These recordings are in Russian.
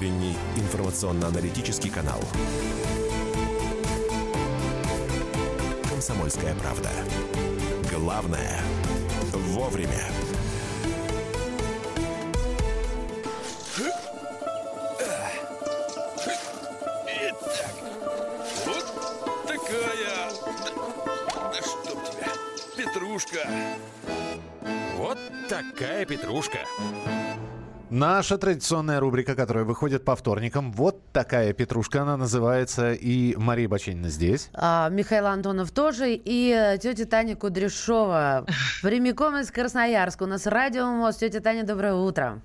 утренний информационно-аналитический канал. «Комсомольская правда». Главное – вовремя. Итак, вот такая... Да, да чтоб тебя, петрушка. Вот такая петрушка. Наша традиционная рубрика, которая выходит по вторникам. Вот такая петрушка она называется. И Мария Баченина здесь. А, Михаил Антонов тоже. И э, тетя Таня Кудряшова. Прямиком из Красноярска. У нас радио МОЗ. Тетя Таня, доброе утро.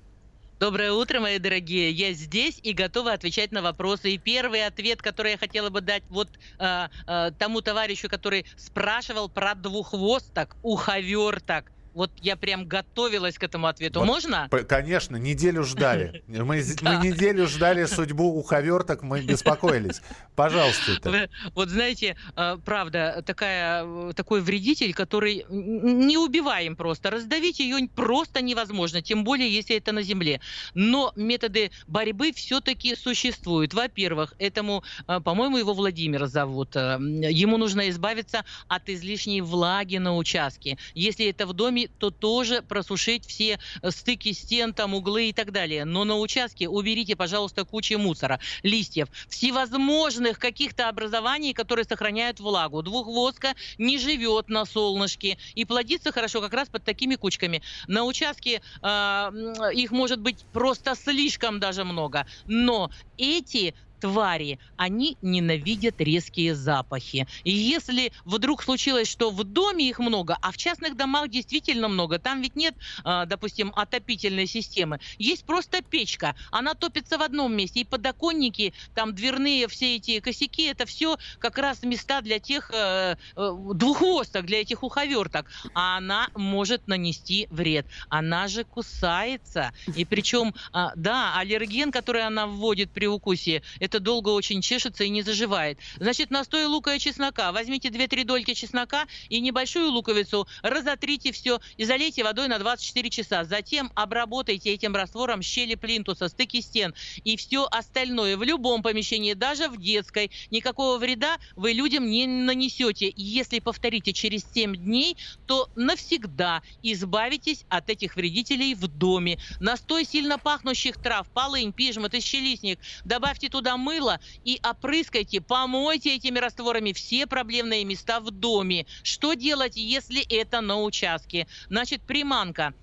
Доброе утро, мои дорогие. Я здесь и готова отвечать на вопросы. И первый ответ, который я хотела бы дать вот э, э, тому товарищу, который спрашивал про двуххвосток, уховерток. Вот я прям готовилась к этому ответу. Вот, Можно? п- Конечно, неделю ждали. Мы, мы неделю ждали судьбу уховерток, мы беспокоились. Пожалуйста. это. Вот знаете, э, правда, такая, такой вредитель, который не убиваем просто. Раздавить ее просто невозможно, тем более, если это на земле. Но методы борьбы все-таки существуют. Во-первых, этому, э, по-моему, его Владимир зовут. э, Ему нужно избавиться от излишней влаги на участке. Если это в доме, то тоже просушить все э, стыки стен, там углы и так далее. Но на участке уберите, пожалуйста, кучу мусора, листьев, всевозможных каких-то образований, которые сохраняют влагу. Двухвоска не живет на солнышке и плодится хорошо как раз под такими кучками. На участке э, их может быть просто слишком даже много. Но эти твари, они ненавидят резкие запахи. И если вдруг случилось, что в доме их много, а в частных домах действительно много, там ведь нет, а, допустим, отопительной системы, есть просто печка, она топится в одном месте, и подоконники, там дверные все эти косяки, это все как раз места для тех э, э, двуххвосток, для этих уховерток, а она может нанести вред. Она же кусается, и причем, а, да, аллерген, который она вводит при укусе, это долго очень чешется и не заживает. Значит, настой лука и чеснока. Возьмите 2-3 дольки чеснока и небольшую луковицу, разотрите все и залейте водой на 24 часа. Затем обработайте этим раствором щели плинтуса, стыки стен и все остальное в любом помещении, даже в детской. Никакого вреда вы людям не нанесете. Если повторите через 7 дней, то навсегда избавитесь от этих вредителей в доме. Настой сильно пахнущих трав, полынь, пижмот и щелистник. Добавьте туда мыло и опрыскайте, помойте этими растворами все проблемные места в доме. Что делать, если это на участке? Значит, приманка.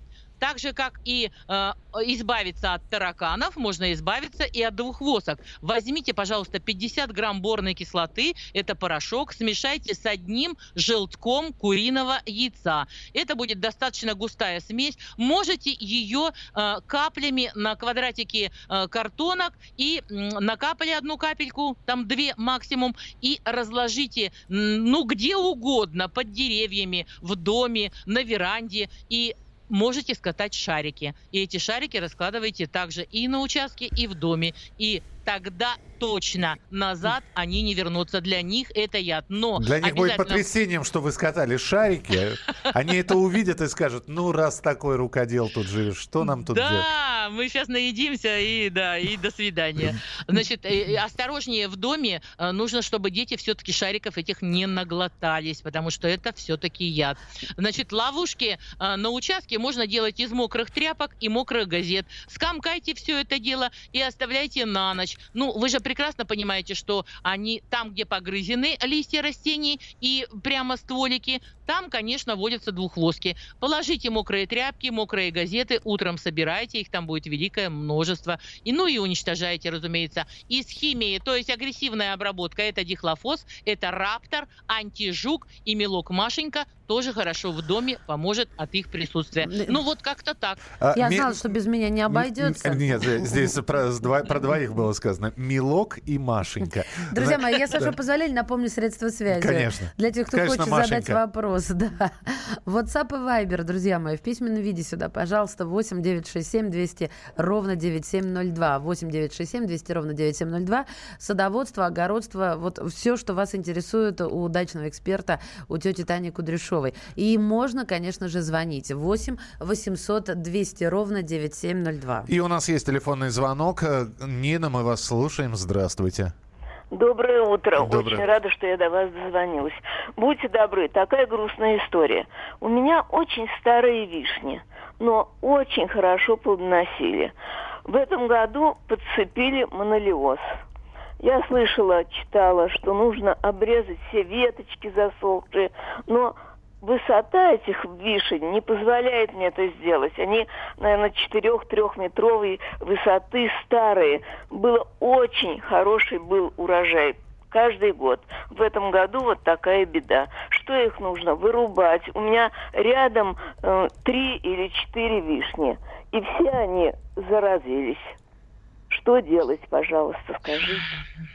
Так же, как и э, избавиться от тараканов, можно избавиться и от двухвосок. Возьмите, пожалуйста, 50 грамм борной кислоты, это порошок, смешайте с одним желтком куриного яйца. Это будет достаточно густая смесь. Можете ее э, каплями на квадратике э, картонок и м, накапали одну капельку, там две максимум, и разложите, ну, где угодно, под деревьями, в доме, на веранде, и можете скатать шарики. И эти шарики раскладываете также и на участке, и в доме. И тогда точно назад они не вернутся. Для них это яд. Но Для них будет обязательно- потрясением, что вы скатали шарики. Они это увидят и скажут, ну, раз такой рукодел тут живешь, что нам тут делать? Мы сейчас наедимся и да, и до свидания. Значит, э, э, осторожнее в доме. Э, Нужно, чтобы дети все-таки шариков этих не наглотались, потому что это все-таки яд. Значит, ловушки на участке можно делать из мокрых тряпок и мокрых газет. Скомкайте все это дело и оставляйте на ночь. Ну, вы же прекрасно понимаете, что они там, где погрызены листья растений и прямо стволики, там, конечно, водятся двуххвостки. Положите мокрые тряпки, мокрые газеты, утром собирайте, их там будет великое множество. И, ну и уничтожайте, разумеется. Из химии, то есть агрессивная обработка, это дихлофос, это раптор, антижук и мелок Машенька тоже хорошо в доме поможет от их присутствия. Ну вот как-то так. А, Я ми- знала, что без меня не обойдется. Нет, э, здесь про, про двоих было сказано. Милок и Машенька. Друзья мои, я, с вашего Да. позволения, напомню средства связи. Конечно. Для тех, кто Конечно, хочет задать вопрос. Да. WhatsApp и Viber, друзья мои, в письменном виде сюда, пожалуйста, 8 967 200 ровно 9702. 8 967 200 ровно 9702. Садоводство, огородство, вот все, что вас интересует у удачного эксперта, у тети Тани Кудряшовой. Куйбышевой. И можно, конечно же, звонить. 8 800 200 ровно 9702. И у нас есть телефонный звонок. Э, Нина, мы вас слушаем. Здравствуйте. Доброе утро. Доброе. Очень рада, что я до вас дозвонилась. Будьте добры, такая грустная история. У меня очень старые вишни, но очень хорошо плодоносили. В этом году подцепили монолиоз. Я слышала, читала, что нужно обрезать все веточки засохшие, но высота этих вишень не позволяет мне это сделать. Они, наверное, 4-3-метровой высоты старые. Было очень хороший был урожай каждый год. В этом году вот такая беда. Что их нужно? Вырубать. У меня рядом э, три или четыре вишни. И все они заразились. Что делать, пожалуйста, скажите.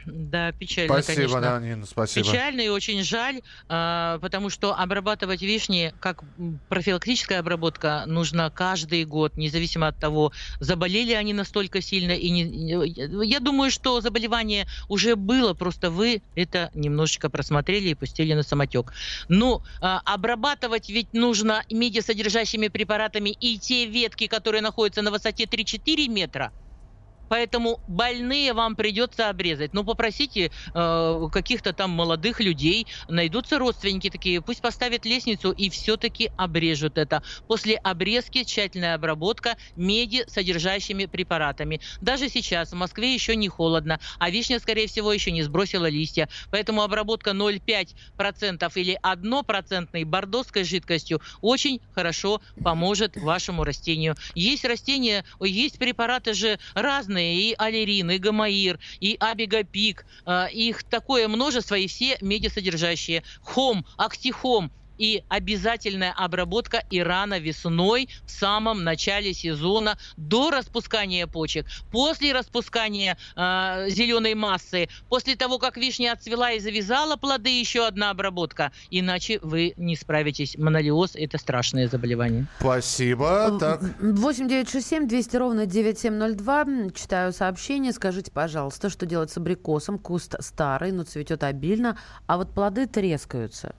Да, печально, Спасибо, конечно. да, Нина, спасибо. Печально и очень жаль, а, потому что обрабатывать вишни, как профилактическая обработка, нужно каждый год, независимо от того, заболели они настолько сильно. И не, я думаю, что заболевание уже было, просто вы это немножечко просмотрели и пустили на самотек. Ну, а, обрабатывать ведь нужно медиасодержащими препаратами и те ветки, которые находятся на высоте 3-4 метра. Поэтому больные вам придется обрезать. Ну, попросите э, каких-то там молодых людей, найдутся родственники такие, пусть поставят лестницу и все-таки обрежут это. После обрезки тщательная обработка меди содержащими препаратами. Даже сейчас в Москве еще не холодно, а вишня, скорее всего, еще не сбросила листья. Поэтому обработка 0,5% или 1% бордоской жидкостью очень хорошо поможет вашему растению. Есть растения, есть препараты же разные, и аллерин, и гомоир, и абигопик, э, их такое множество, и все медисодержащие. Хом, актихом, и обязательная обработка и рано весной в самом начале сезона до распускания почек, после распускания э, зеленой массы, после того, как вишня отцвела и завязала плоды, еще одна обработка, иначе вы не справитесь. Монолиоз – это страшное заболевание. Спасибо. Так, 8 967 200 ровно 9702. М, Читаю сообщение. Скажите, пожалуйста, что делать с абрикосом? Куст старый, но цветет обильно, а вот плоды трескаются.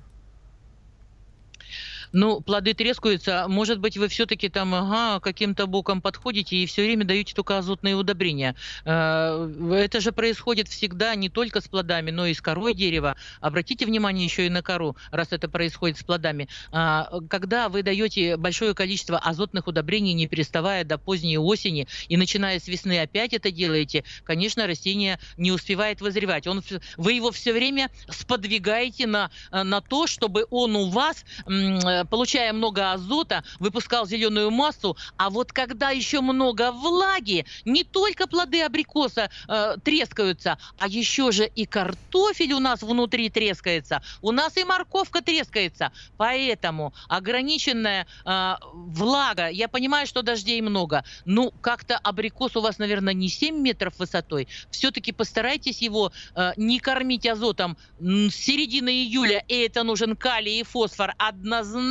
Ну, плоды трескаются. Может быть, вы все-таки там ага, каким-то боком подходите и все время даете только азотные удобрения. Э, Это же происходит всегда не только с плодами, но и с корой дерева. Обратите внимание еще и на кору, раз это происходит с плодами. А, Когда вы даете большое количество азотных удобрений, не переставая до поздней осени, и начиная с весны опять это делаете, конечно, растение не успевает вызревать. Он, вы его все время сподвигаете на, э, на то, чтобы он у вас, э, получая много азота, выпускал зеленую массу, а вот когда еще много влаги, не только плоды абрикоса э, трескаются, а еще же и картофель у нас внутри трескается, у нас и морковка трескается. Поэтому ограниченная э, влага, я понимаю, что дождей много, ну как-то абрикос у вас, наверное, не 7 метров высотой, все-таки постарайтесь его э, не кормить азотом с середины июля, и это нужен калий и фосфор однозначно.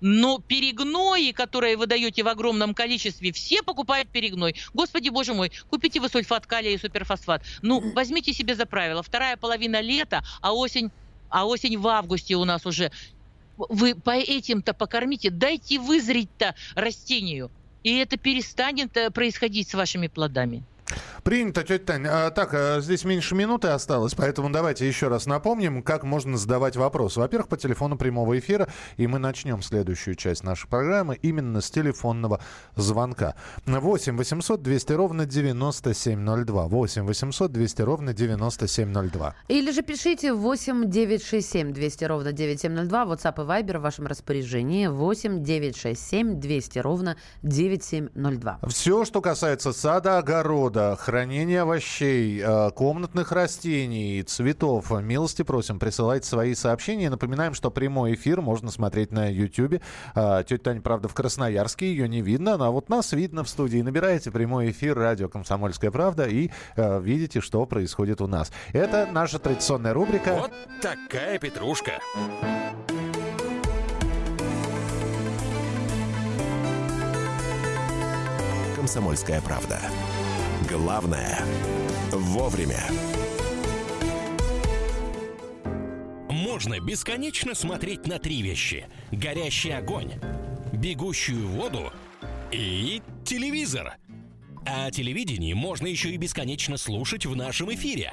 Но перегнои, которые вы даете в огромном количестве, все покупают перегной. Господи, боже мой, купите вы сульфат калия и суперфосфат. Ну, возьмите себе за правило. Вторая половина лета, а осень, а осень в августе у нас уже. Вы по этим-то покормите, дайте вызреть-то растению. И это перестанет э, происходить с вашими плодами. Принято, тетя Тань. А, так, а, здесь меньше минуты осталось, поэтому давайте еще раз напомним, как можно задавать вопрос. Во-первых, по телефону прямого эфира, и мы начнем следующую часть нашей программы именно с телефонного звонка. 8 800 200 ровно 9702. 8 800 200 ровно 9702. Или же пишите 8 967 200 ровно 9702. WhatsApp и Viber в вашем распоряжении. 8 967 200 ровно 9702. Все, что касается сада, огорода, хранения овощей, э, комнатных растений, цветов, милости просим, присылайте свои сообщения. Напоминаем, что прямой эфир можно смотреть на YouTube. Э, Тетя Таня, правда, в Красноярске, ее не видно, но вот нас видно в студии. Набираете прямой эфир радио «Комсомольская правда» и э, видите, что происходит у нас. Это наша традиционная рубрика. Вот такая петрушка. «Комсомольская правда». Главное – вовремя. можно бесконечно смотреть на три вещи. Горящий огонь, бегущую воду и телевизор. А телевидение можно еще и бесконечно слушать в нашем эфире.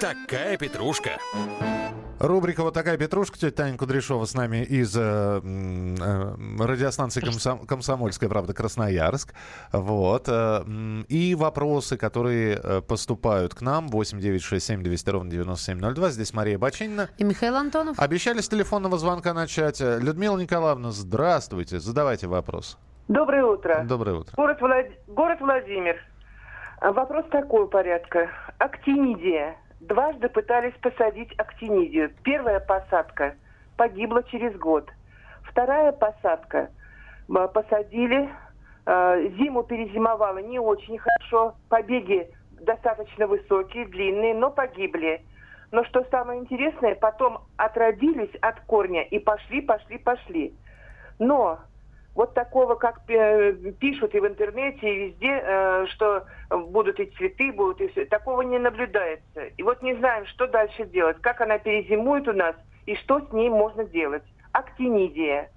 Такая петрушка. Рубрика «Вот такая петрушка». Тетя Таня Кудряшова с нами из э, э, радиостанции Комсом, «Комсомольская правда» Красноярск. Вот. Э, и вопросы, которые э, поступают к нам. 8 9 6 7 200 ровно 9702. Здесь Мария Бачинина. И Михаил Антонов. Обещали с телефонного звонка начать. Людмила Николаевна, здравствуйте. Задавайте вопрос. Доброе утро. Доброе утро. Город, Влад... Город Владимир. Вопрос такого порядка. Актинидия. Дважды пытались посадить актинидию. Первая посадка погибла через год. Вторая посадка а, посадили, а, зиму перезимовала не очень хорошо, побеги достаточно высокие, длинные, но погибли. Но что самое интересное, потом отродились от корня и пошли, пошли, пошли. Но вот такого, как э, пишут и в интернете, и везде, э, что будут и цветы, будут и все, такого не наблюдается. И вот не знаем, что дальше делать, как она перезимует у нас, и что с ней можно делать. Актинидия.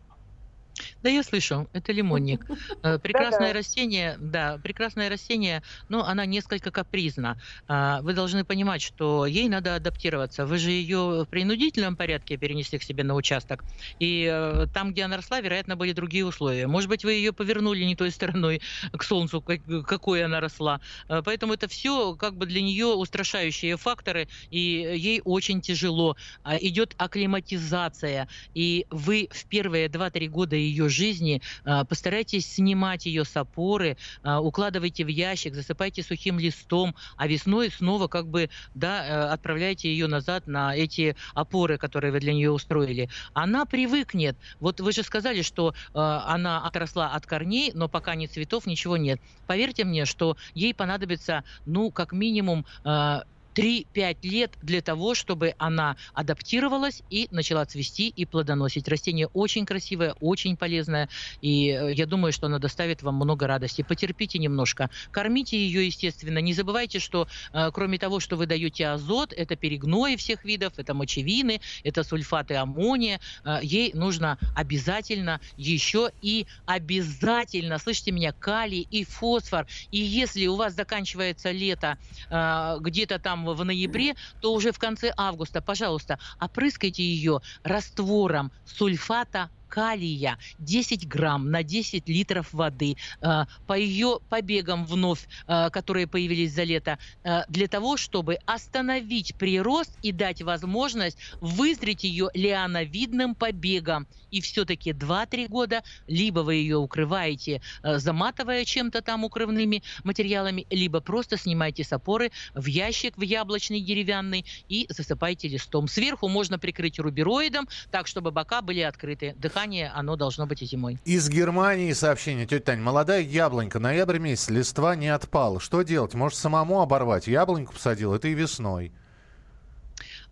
Да, я слышу, это лимонник. Э, Прекрасное растение, да, прекрасное растение, но она несколько капризна. А, Вы должны понимать, что ей надо адаптироваться. Вы же ее в принудительном порядке перенесли к себе на участок. И э, там, где она росла, вероятно, были другие условия. Может быть, вы ее повернули не той стороной к солнцу, как- какой она росла. Э, Поэтому это все как бы для нее устрашающие факторы, и ей очень тяжело. А, Идет акклиматизация, и вы в первые 2-3 года ее жизни а, постарайтесь снимать ее с опоры, а, укладывайте в ящик, засыпайте сухим листом, а весной снова как бы да, э, отправляйте ее назад на эти опоры, которые вы для нее устроили. Она привыкнет. Вот вы же сказали, что э, она отросла от корней, но пока ни цветов, ничего нет. Поверьте мне, что ей понадобится, ну, как минимум, э, 3-5 лет для того, чтобы она адаптировалась и начала цвести и плодоносить. Растение очень красивое, очень полезное, и э, я думаю, что оно доставит вам много радости. Потерпите немножко. Кормите ее, естественно. Не забывайте, что э, кроме того, что вы даете азот, это перегнои всех видов, это мочевины, это сульфаты аммония, э, ей нужно обязательно еще и обязательно, слышите меня, калий и фосфор. И если у вас заканчивается лето э, где-то там в ноябре, то уже в конце августа, пожалуйста, опрыскайте ее раствором сульфата калия 10 грамм на 10 литров воды э, по ее побегам вновь, э, которые появились за лето, э, для того, чтобы остановить прирост и дать возможность вызреть ее лиановидным побегом. И все-таки 2-3 года либо вы ее укрываете, заматывая чем-то там укрывными материалами, либо просто снимаете с опоры в ящик в яблочный деревянный и засыпайте листом. Сверху можно прикрыть рубероидом, так, чтобы бока были открыты. Дыхание оно должно быть и зимой. Из Германии сообщение, тетя Тань. Молодая яблонька, ноябрь месяц, листва не отпала. Что делать? Может, самому оборвать? Яблоньку посадил, это и весной.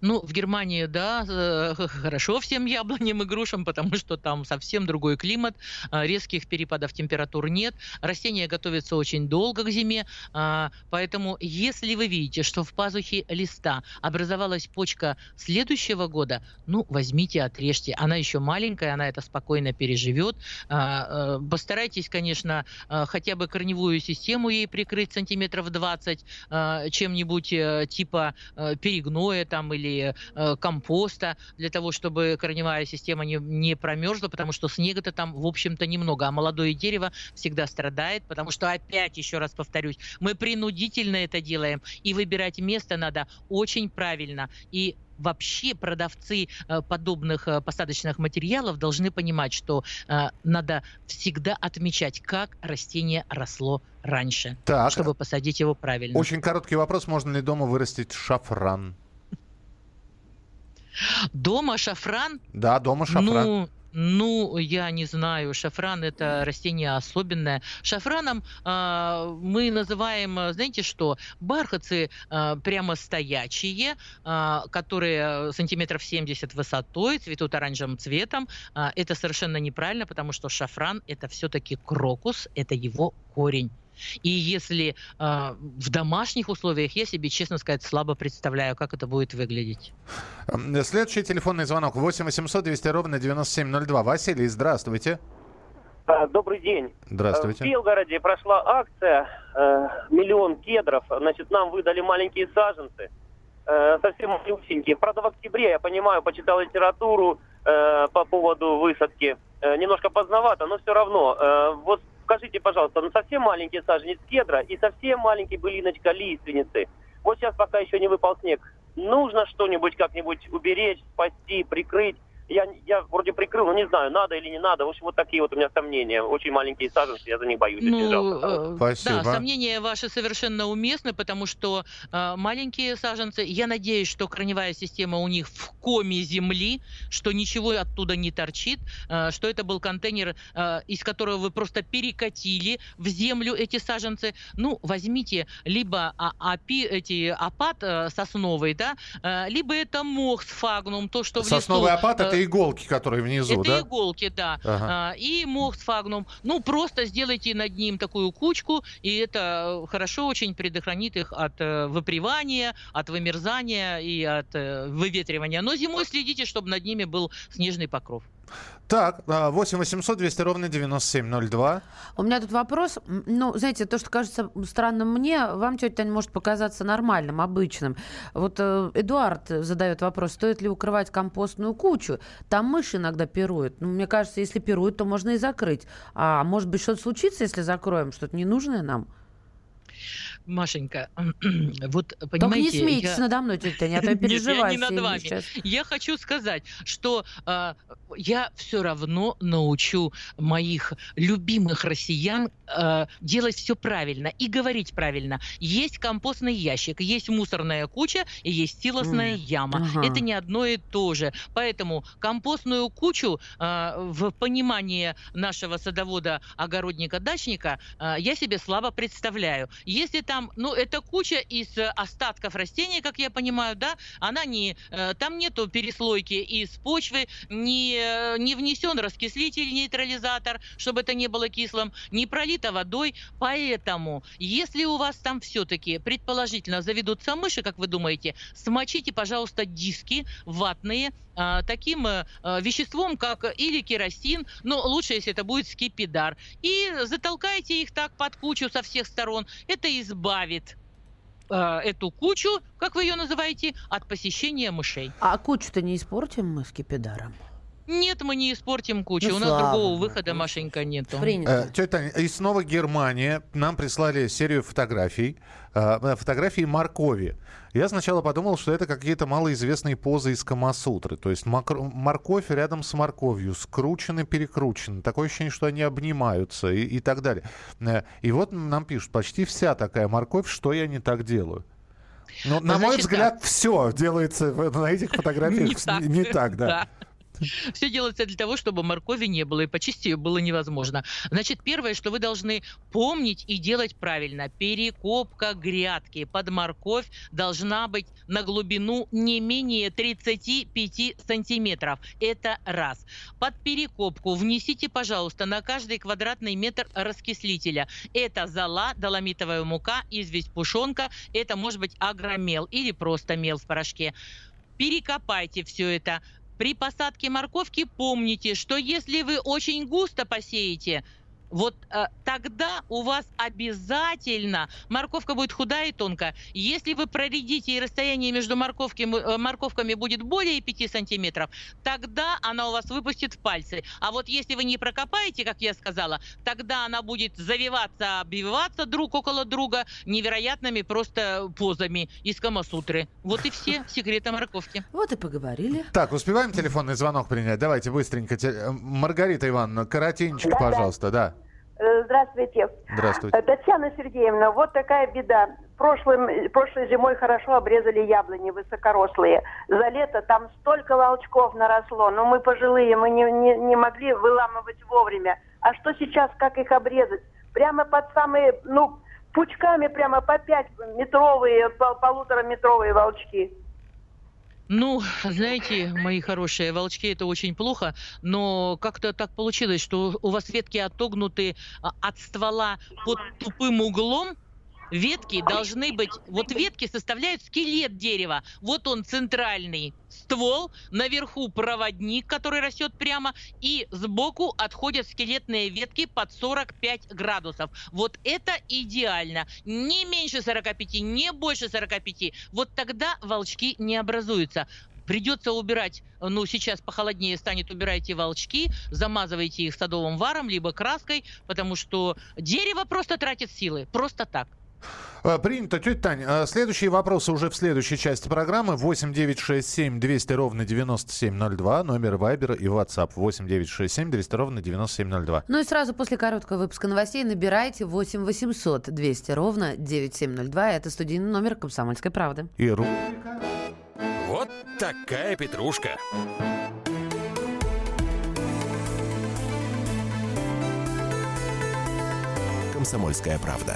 Ну, в Германии, да, э, хорошо всем яблоням и грушам, потому что там совсем другой климат, а, резких перепадов температур нет, растения готовятся очень долго к зиме, а, поэтому если вы видите, что в пазухе листа образовалась почка следующего года, ну, возьмите, отрежьте. Она еще маленькая, она это спокойно переживет. А, э, Постарайтесь, конечно, э, хотя бы корневую систему ей прикрыть сантиметров 20 э, чем-нибудь э, типа э, перегноя там или э, компоста для того, чтобы корневая система не, не промерзла, потому что снега-то там, в общем-то, немного. А молодое дерево всегда страдает, потому что, опять, еще раз повторюсь, мы принудительно это делаем, и выбирать место надо очень правильно. И вообще продавцы э, подобных э, посадочных материалов должны понимать, что э, надо всегда отмечать, как растение росло раньше, Так, чтобы посадить его правильно. очень короткий вопрос. Можно ли дома вырастить шафран? Дома шафран? Да, дома шафран. Ну, ну, я не знаю, шафран это растение особенное. Шафраном э, мы называем, знаете что, бархатцы э, прямо стоячие, э, которые сантиметров 70 высотой, цветут оранжевым цветом. Э, это совершенно неправильно, потому что шафран это все-таки крокус, это его корень. И если э, в домашних условиях, я себе, честно сказать, слабо представляю, как это будет выглядеть. Следующий телефонный звонок 8 800 200 ровно 9702. Василий, здравствуйте. А, добрый день. Здравствуйте. В Белгороде прошла акция э, «Миллион кедров». Значит, нам выдали маленькие саженцы, э, совсем малюсенькие. Правда, в октябре, я понимаю, почитал литературу э, по поводу высадки. Э, немножко поздновато, но все равно. Э, вот скажите, пожалуйста, ну совсем маленький саженец кедра и совсем маленький былиночка лиственницы. Вот сейчас пока еще не выпал снег. Нужно что-нибудь как-нибудь уберечь, спасти, прикрыть я, я вроде прикрыл, но не знаю, надо или не надо. В общем, вот такие вот у меня сомнения. Очень маленькие саженцы, я за них боюсь. Ну, жалко. э, Спасибо. Да, сомнения ваши совершенно уместны, потому что э, маленькие саженцы, я надеюсь, что корневая система у них в коме земли, что ничего оттуда не торчит, э, что это был контейнер, э, из которого вы просто перекатили в землю эти саженцы. Ну, возьмите либо а, апи, эти апат э, сосновый, да, э, либо это мох сфагнум, то, что Сосновый в лесу, апат это иголки, которые внизу, это да? иголки, да. Ага. А, и мох сфагнум. Ну, просто сделайте над ним такую кучку, и это э, хорошо очень предохранит их от э, выпривания, от вымерзания и от э, выветривания. Но зимой следите, чтобы над ними был снежный покров. Так, а, 8 800 200 ровно 9702. У меня тут вопрос. Ну, знаете, то, что кажется странным мне, вам, тетя Таня, может показаться нормальным, обычным. Вот э, Эдуард задает вопрос, стоит ли укрывать компостную кучу? Там мыши иногда пируют. Ну, мне кажется, если пируют, то можно и закрыть. А может быть, что-то случится, если закроем? Что-то ненужное нам? Машенька, вот Только понимаете... не смейтесь я- надо мной, тетя Таня, а то я Нет, я переживаю не над вами. сейчас. Я хочу сказать, что э, я все равно научу моих любимых россиян э, делать все правильно и говорить правильно. Есть компостный ящик, есть мусорная куча и есть силосная М, яма. ага. Это не одно и то же. Поэтому компостную кучу э, в понимании нашего садовода-огородника-дачника э, я себе слабо представляю. Если там, ну, это куча из остатков растений, как я понимаю, да, она не, э, там нету переслойки из почвы, не, э, не внесен раскислитель, нейтрализатор, чтобы это не было кислым, не пролито водой. Поэтому, если у вас там все-таки, предположительно, заведутся мыши, как вы думаете, смочите, пожалуйста, диски ватные, таким э, э, веществом, как или керосин, но лучше, если это будет скипидар. И затолкайте их так под кучу со всех сторон. Это избавит э, эту кучу, как вы ее называете, от посещения мышей. А кучу-то не испортим мы с кипидаром? Нет, мы не испортим кучу. Ну, У нас слава другого выхода, Машенька, нету. Принято. Э, тетя Таня, и снова Германия. Нам прислали серию фотографий. э, фотографии моркови. Я сначала подумал, что это какие-то малоизвестные позы из Камасутры. То есть макро- морковь рядом с морковью, скручены, перекручены. Такое ощущение, что они обнимаются и, и так далее. Э, И вот нам пишут, почти вся такая морковь, что я не так делаю. Ну, на мой значит взгляд, все делается на этих фотографиях Не так. не так, да. Все делается для того, чтобы моркови не было, и почистить ее было невозможно. Значит, первое, что вы должны помнить и делать правильно. Перекопка грядки под морковь должна быть на глубину не менее 35 сантиметров. Это раз. Под перекопку внесите, пожалуйста, на каждый квадратный метр раскислителя. Это зола, доломитовая мука, известь пушонка, это может быть агромел или просто мел в порошке. Перекопайте все это. При посадке морковки помните, что если вы очень густо посеете, вот э, тогда у вас обязательно морковка будет худая и тонкая. Если вы проредите и расстояние между морковками, э, морковками будет более 5 сантиметров, тогда она у вас выпустит пальцы. А вот если вы не прокопаете, как я сказала, тогда она будет завиваться, обвиваться друг около друга невероятными просто позами из Камасутры. Вот и все секреты морковки. Вот и поговорили. Так, успеваем телефонный звонок принять? Давайте быстренько. э, Маргарита Ивановна, коротенько, пожалуйста, да. Здравствуйте. Здравствуйте. Э, Татьяна Сергеевна, вот такая беда. Прошлым, прошлой зимой хорошо обрезали яблони высокорослые. За лето там столько волчков наросло, но мы пожилые, мы не, не, не могли выламывать вовремя. А что сейчас, как их обрезать? Прямо под самые, ну, пучками прямо по 5 метровые, пол- полутораметровые волчки. Ну, знаете, мои хорошие, волчки это очень плохо, но как-то так получилось, что у вас ветки отогнуты а, от ствола под тупым углом. Ветки должны быть... Вот ветки составляют скелет дерева. Вот он центральный ствол, наверху проводник, который растет прямо, и сбоку отходят скелетные ветки под 45 градусов. Вот это идеально. Не меньше 45, не больше 45. Вот тогда волчки не образуются. Придется убирать, ну, сейчас похолоднее станет, убирайте волчки, замазывайте их садовым варом, либо краской, потому что дерево просто тратит силы, просто так. А, Принято, тетя Тань. а, Следующие вопросы уже в следующей части программы. 8 9 6 7 200 ровно 9702. Номер Вайбера и WhatsApp. 8 9 6 7 200 ровно 9702. Ну и сразу после короткого выпуска новостей набирайте 8 800 200 ровно 9702. Это студийный номер «Комсомольской правды». И ру... Вот такая петрушка. «Комсомольская правда».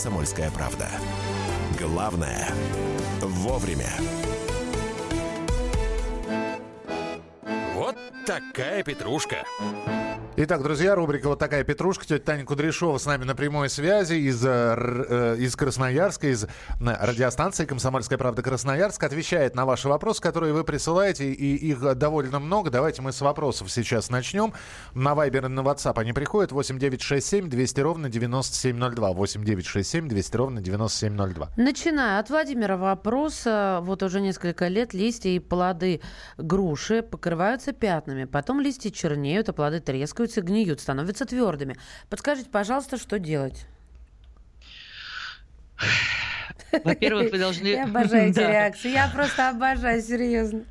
«Комсомольская правда». Главное – вовремя. Вот такая петрушка. Итак, друзья, рубрика «Вот такая петрушка». Тетя Таня Кудряшова с нами на прямой связи из, э, э, из Красноярска, из э, радиостанции «Комсомольская правда» Красноярск. Отвечает на ваши вопросы, которые вы присылаете, и их довольно много. Давайте мы с вопросов сейчас начнем. На Вайбер и на WhatsApp они приходят. 8967 200 ровно 9702. 8967 200 ровно 9702. Начиная от Владимира вопрос. э, Вот уже несколько лет листья и плоды груши покрываются пятнами. Потом листья чернеют, а плоды трескаются, гниют, становятся твердыми. Подскажите, пожалуйста, что делать? Во-первых, вы должны... Я обожаю эти реакции. Я просто обожаю, серьезно.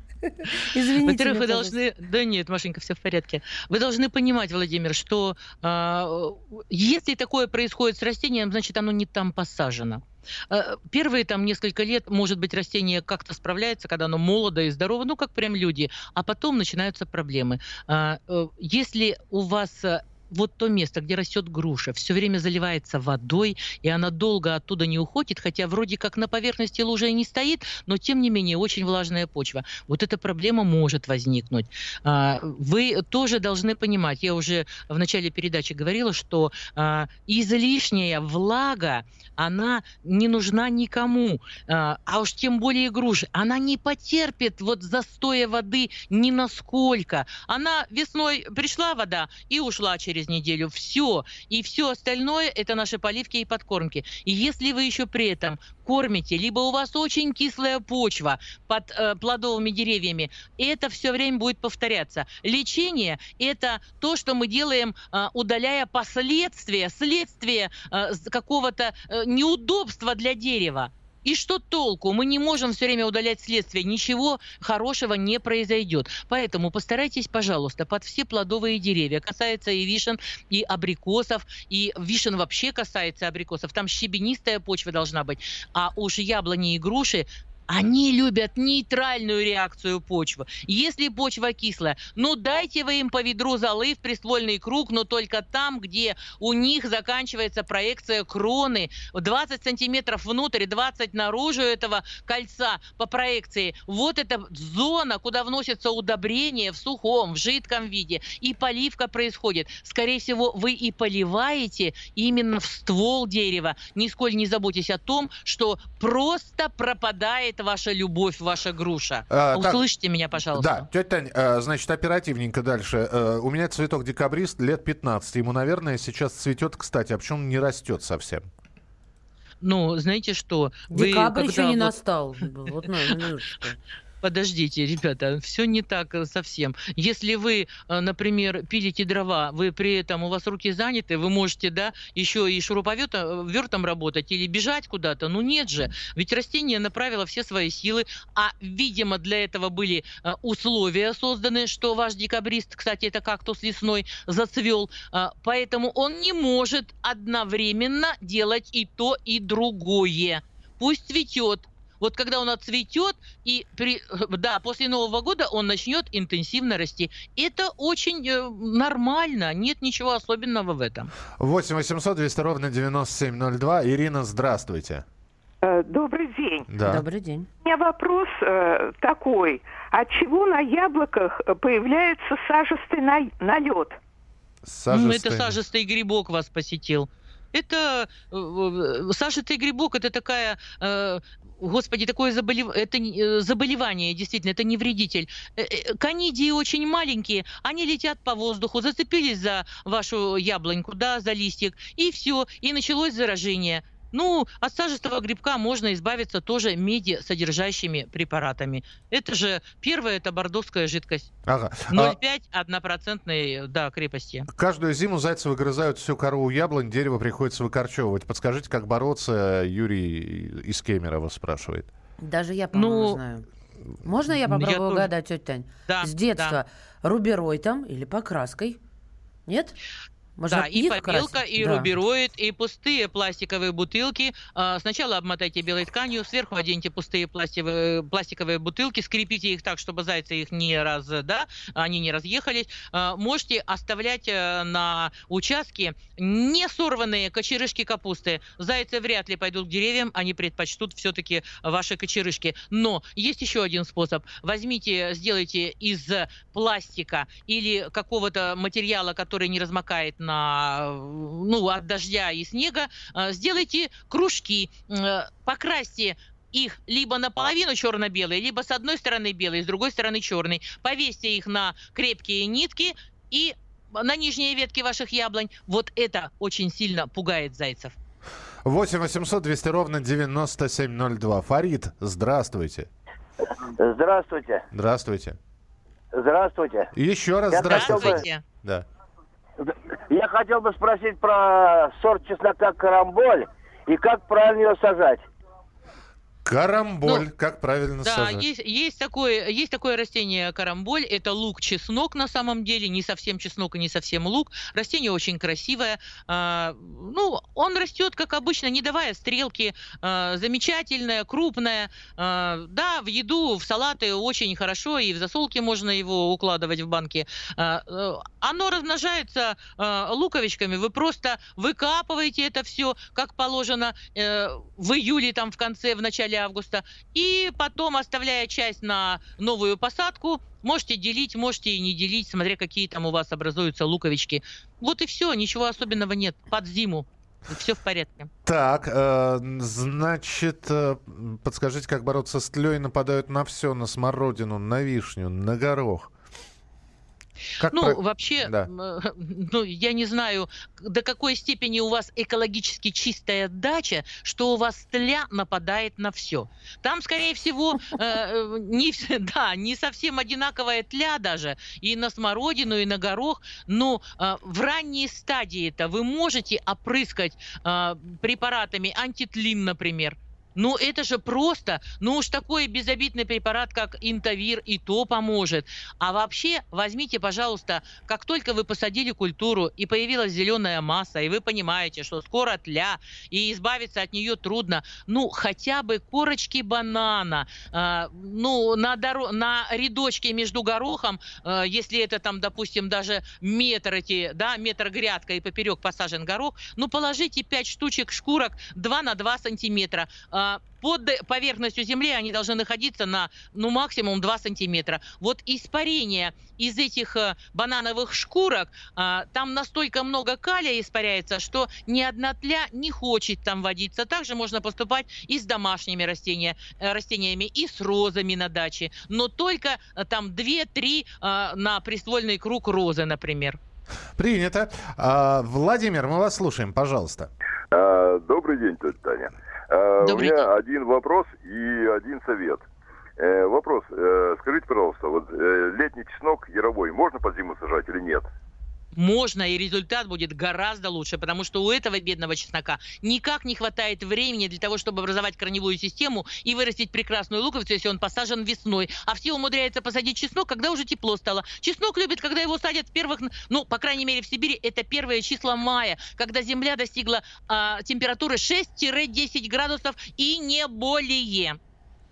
Извините. Во-первых, вы должны... Да нет, Машенька, все в порядке. Вы должны понимать, Владимир, что а, если такое происходит с растением, значит, оно не там посажено. А, Первые там несколько лет, может быть, растение как-то справляется, когда оно молодо и здорово, ну, как прям люди, а потом начинаются проблемы. А, э, Если у вас э, вот то место, где растет груша, все время заливается водой, и она долго оттуда не уходит, хотя вроде как на поверхности лужа и не стоит, но тем не менее очень влажная почва. Вот эта проблема может возникнуть. А, Вы тоже должны понимать, я уже в начале передачи говорила, что а, излишняя влага, она не нужна никому, а а уж тем более груши. Она не потерпит вот застоя воды ни насколько. Она весной пришла вода и ушла через неделю. Все. И все остальное это наши поливки и подкормки. И если вы еще при этом кормите, либо у вас очень кислая почва под э, плодовыми деревьями, это все время будет повторяться. Лечение – это то, что мы делаем, э, удаляя последствия, следствия э, какого-то э, неудобства для дерева. И что толку? Мы не можем все время удалять следствие. Ничего хорошего не произойдет. Поэтому постарайтесь, пожалуйста, под все плодовые деревья. Касается и вишен, и абрикосов, и вишен вообще касается абрикосов. Там щебенистая почва должна быть. А уж яблони и груши они любят нейтральную реакцию почвы. Если почва кислая, ну дайте вы им по ведру золы в приствольный круг, но только там, где у них заканчивается проекция кроны. 20 сантиметров внутрь, 20 наружу этого кольца по проекции. Вот это зона, куда вносятся удобрения в сухом, в жидком виде. И поливка происходит. Скорее всего, вы и поливаете именно в ствол дерева. Нисколь не заботьтесь о том, что просто пропадает цветает ваша любовь, ваша груша? А, так, Услышьте меня, пожалуйста. Да, тетя Тань, э, значит, оперативненько дальше. Э, У меня цветок декабрист лет 15. Ему, наверное, сейчас цветет, кстати, а почему он не растет совсем? Ну, знаете что? Вы Декабрь еще когда не вот- настал. Вот, ну. Подождите, ребята, все не так э, совсем. Если вы, э, например, пилите дрова, вы при этом у вас руки заняты, вы можете, да, еще и шуруповертом работать или бежать куда-то. Ну нет же, ведь растение направило все свои силы, а, видимо, для этого были э, условия созданы, что ваш декабрист, кстати, это кактус лесной, зацвел, поэтому он не может одновременно делать и то, и другое. Пусть цветет, вот когда он отцветет, и при, да, после Нового года он начнет интенсивно расти. Это очень э, нормально, нет ничего особенного в этом. 8 800 200 ровно 9702. Ирина, здравствуйте. Э, Добрый день. Да. Добрый день. У меня вопрос э, такой. От чего на яблоках э, появляется сажистый на- налет? Ну, это сажистый грибок вас посетил. Это сажистый грибок, это такая, э, господи, такое заболев... это э, заболевание, действительно, это не вредитель. Э, э, Конидии очень маленькие, они летят по воздуху, зацепились за вашу яблоньку, да, за листик, и все, и началось заражение. Ну, от сажистого грибка можно избавиться тоже меди содержащими препаратами. Это же первое, это бордовская жидкость. Ага. А 0,5 однопроцентной, да, крепости. каждую зиму зайцы выгрызают всю кору у яблонь, дерево приходится выкорчевывать. Подскажите, как бороться, Юрий из Кемерово спрашивает. Даже я, по-моему, Ну, знаю. Можно я я попробую тоже. угадать, тетя Тань? Да, С детства. Руберой там или покраской? Нет? Можно да, и их побелка, красить? и Да. рубероид, и пустые пластиковые бутылки. А, Сначала обмотайте белой тканью, сверху оденьте пустые пластиковые, пластиковые бутылки, скрепите их так, чтобы зайцы их не раз, да, они не разъехались. А, Можете оставлять э, на участке не сорванные кочерышки капусты. Зайцы вряд ли пойдут к деревьям, они предпочтут все-таки ваши кочерышки. Но есть еще один способ. Возьмите, сделайте из пластика или какого-то материала, который не размокает на, ну, от дождя и снега, э, сделайте кружки, э, покрасьте их либо наполовину черно-белые, либо с одной стороны белый, с другой стороны черный. Повесьте их на крепкие нитки и на нижние ветки ваших яблонь. Вот это очень сильно пугает зайцев. 8 800 200 ровно 9702. Фарид, здравствуйте. Здравствуйте. Здравствуйте. Здравствуйте. Еще раз Я здравствуйте. бы- Да. Я хотел бы спросить про сорт чеснока карамболь и как правильно его сажать. Карамболь, как правильно Ну, Да, сажать? есть, есть, такое, есть такое растение карамболь. Это лук-чеснок на самом деле. Не совсем чеснок и не совсем лук. Растение очень красивое. А, ну, он растет, как обычно, не давая стрелки. А, замечательное, крупное. А, да, в еду, в салаты очень хорошо. И в засолки можно его укладывать в банки. А, э, оно размножается э, луковичками. Вы просто выкапываете это все, как положено, э, в июле, там, в конце, в начале августа. И потом, оставляя часть на новую посадку, можете делить, можете и не делить, смотря какие там у вас образуются луковички. Вот и все, ничего особенного нет. Под зиму. Все в порядке. Так, э, значит, э, подскажите, как бороться с тлей? Нападают на все, на смородину, на вишню, на горох. Как ну, про- вообще, Да. ну, я не знаю, до какой степени у вас экологически чистая дача, что у вас тля нападает на все. Там, скорее всего, э, э, не, да, не совсем одинаковая тля даже и на смородину, и на горох, но э, в ранней стадии это вы можете опрыскать э, препаратами антитлин, например. Ну, это же просто, ну уж такой безобидный препарат, как интавир, и то поможет. А вообще, возьмите, пожалуйста, как только вы посадили культуру, и появилась зеленая масса, и вы понимаете, что скоро тля, и избавиться от нее трудно, ну, хотя бы корочки банана, а, ну, на, доро- на рядочке между горохом, а, если это там, допустим, даже метр эти, да, метр грядка и поперек посажен горох, ну, положите 5 штучек шкурок 2 на 2 сантиметра. А, под поверхностью земли они должны находиться на, ну, максимум 2 сантиметра. Вот испарение из этих э, банановых шкурок, а, там настолько много калия испаряется, что ни одна тля не хочет там водиться. Также можно поступать и с домашними растения, э, растениями, и с розами на даче. Но только э, там 2-3 э, на приствольный круг розы, например. Принято. А, Владимир, мы вас слушаем, пожалуйста. А, Добрый день, тетя Таня. У Добрый меня один вопрос и один совет. Э, Вопрос. Э, Скажите, пожалуйста, вот э, летний чеснок яровой можно под зиму сажать или нет? Можно, и результат будет гораздо лучше, потому что у этого бедного чеснока никак не хватает времени для того, чтобы образовать корневую систему и вырастить прекрасную луковицу, если он посажен весной. А все умудряются посадить чеснок, когда уже тепло стало. Чеснок любит, когда его садят в первых, ну, по крайней мере, в Сибири, это первые числа мая, когда земля достигла а, температуры 6-10 градусов и не более.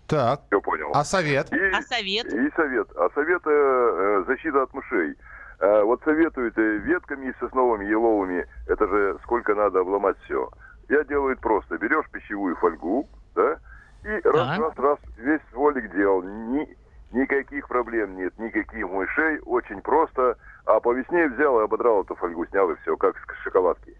Так. Я понял. А совет? И, А совет? и совет. А совет э, э, защита от мышей. Э, Вот советуют э, ветками сосновыми, еловыми, это же сколько надо обломать все. Я делаю это просто. Берешь пищевую фольгу, да, и раз, раз, раз, весь стволик делал. Ни, никаких проблем нет, никаких мышей, очень просто. А по весне взял и ободрал эту фольгу, снял и все, как с шоколадки.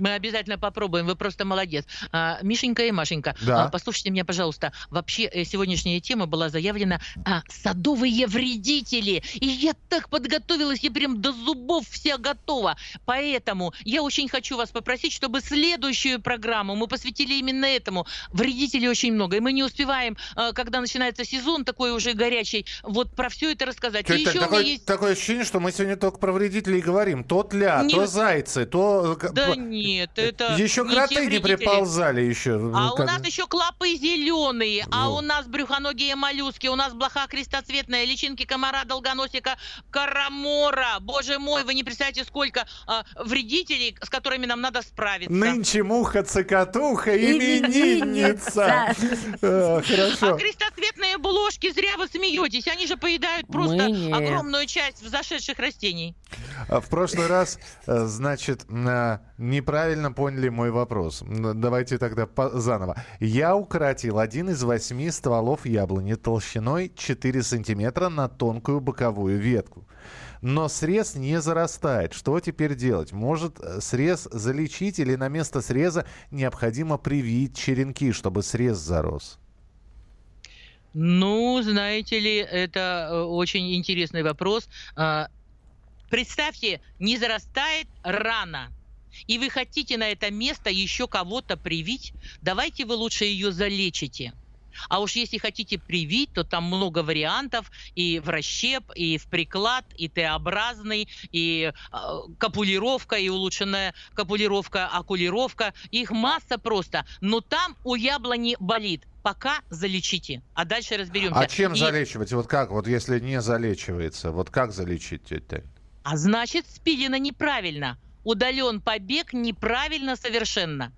Мы обязательно попробуем, вы просто молодец. А, Мишенька и Машенька, Да. а, послушайте меня, пожалуйста. Вообще, э, сегодняшняя тема была заявлена а, «Садовые вредители». И я так подготовилась, я прям до зубов вся готова. Поэтому я очень хочу вас попросить, чтобы следующую программу мы посвятили именно этому. Вредителей очень много, и мы не успеваем, а, когда начинается сезон такой уже горячий, вот про все это рассказать. Тань, еще такое, есть... такое ощущение, что мы сегодня только про вредителей говорим. То тля, Не- то зайцы, то... э, Да по- нет, это Еще не кроты не приползали еще. А у нас еще клопы зеленые, а у нас брюхоногие моллюски, у нас блоха крестоцветная, личинки комара, долгоносика, карамора. Боже мой, вы не представляете, сколько а, вредителей, с которыми нам надо справиться. Нынче муха-цокотуха, Именинница. именинница. Э, А Хорошо. крестоцветные блошки, зря вы смеетесь, они же поедают просто огромную часть взошедших растений. А В прошлый раз, э, значит, на- неправильно поняли мой вопрос. Давайте тогда по- заново. Я укоротил один из восьми стволов яблони толщиной 4 сантиметра на тонкую боковую ветку. Но срез не зарастает. Что теперь делать? Может э, срез залечить или на место среза необходимо привить черенки, чтобы срез зарос? Ну, знаете ли, это э, очень интересный вопрос. А, Представьте, не зарастает рана, и вы хотите на это место еще кого-то привить, давайте вы лучше ее залечите. А уж если хотите привить, то там много вариантов. И в расщеп, и в приклад, и Т-образный, и э, капулировка, и улучшенная капулировка, окулировка. Их масса просто. Но там у яблони болит. Пока залечите, а дальше разберемся. А чем И- залечивать? Вот как? Вот если не залечивается, вот как залечить, Тань? А значит, спилено неправильно. Удален побег неправильно совершенно.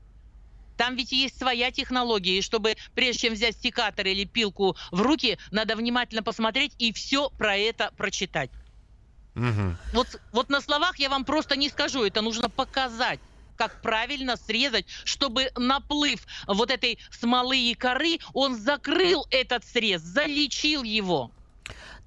Там ведь есть своя технология, и чтобы прежде чем взять секатор или пилку в руки, надо внимательно посмотреть и все про это прочитать. Мгм. Вот, вот на словах я вам просто не скажу, это нужно показать как правильно срезать, чтобы наплыв вот этой смолы и коры, он закрыл этот срез, залечил его.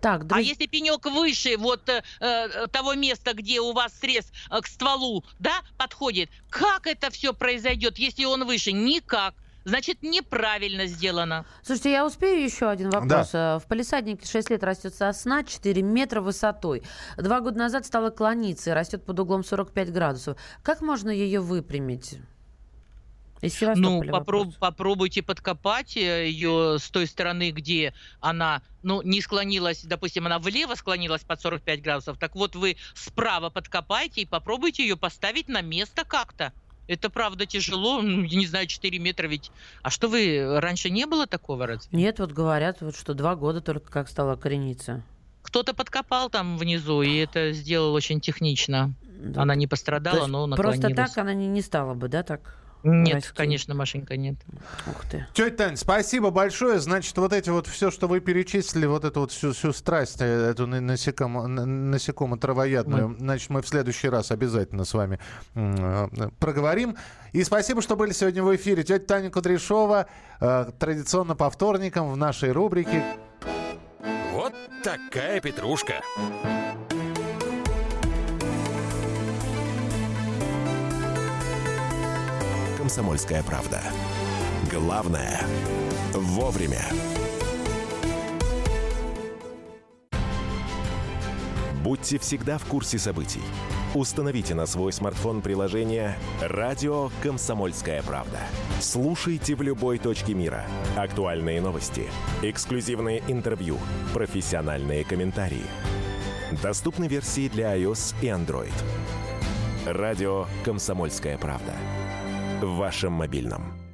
Так, А друзья, если пенек выше вот э, э, того места, где у вас срез э, к стволу, да, подходит, как это все произойдет, если он выше? Никак. Значит, неправильно сделано. Слушайте, я успею еще один вопрос. Э, В палисаднике 6 лет растет сосна 4 метра высотой. Два года назад стала клониться и растет под углом 45 градусов. Как можно ее выпрямить? Из Ну, попроб- вопрос. попробуйте подкопать ее с той стороны, где она, ну, не склонилась, допустим, она влево склонилась под 45 градусов. Так вот, вы справа подкопайте и попробуйте ее поставить на место как-то. Это правда тяжело, ну, я не знаю, 4 метра ведь. А что вы, раньше не было такого разве? Нет, вот говорят, вот, что два года только как стала корениться. Кто-то подкопал там внизу, и это сделал очень технично. Да. Она не пострадала, но Просто наклонилась. так она не, не стала бы, да, так? Нет, расти? конечно, Машенька, нет. Ух ты. Тетя Тань, спасибо большое. Значит, вот эти вот все, что вы перечислили, вот эту вот всю, всю страсть, э, эту на- насекомо, на- насекомо травоядную, значит, мы в следующий раз обязательно с вами э, проговорим. И спасибо, что были сегодня в эфире. Тетя Таня Кудряшова, э, традиционно по вторникам в нашей рубрике Вот такая петрушка. «Комсомольская правда». Главное – вовремя. Будьте всегда в курсе событий. Установите на свой смартфон приложение «Радио Комсомольская правда». Слушайте в любой точке мира. Актуальные новости, эксклюзивные интервью, профессиональные комментарии. Доступны версии для iOS и Android. Радио «Комсомольская правда». В вашем мобильном.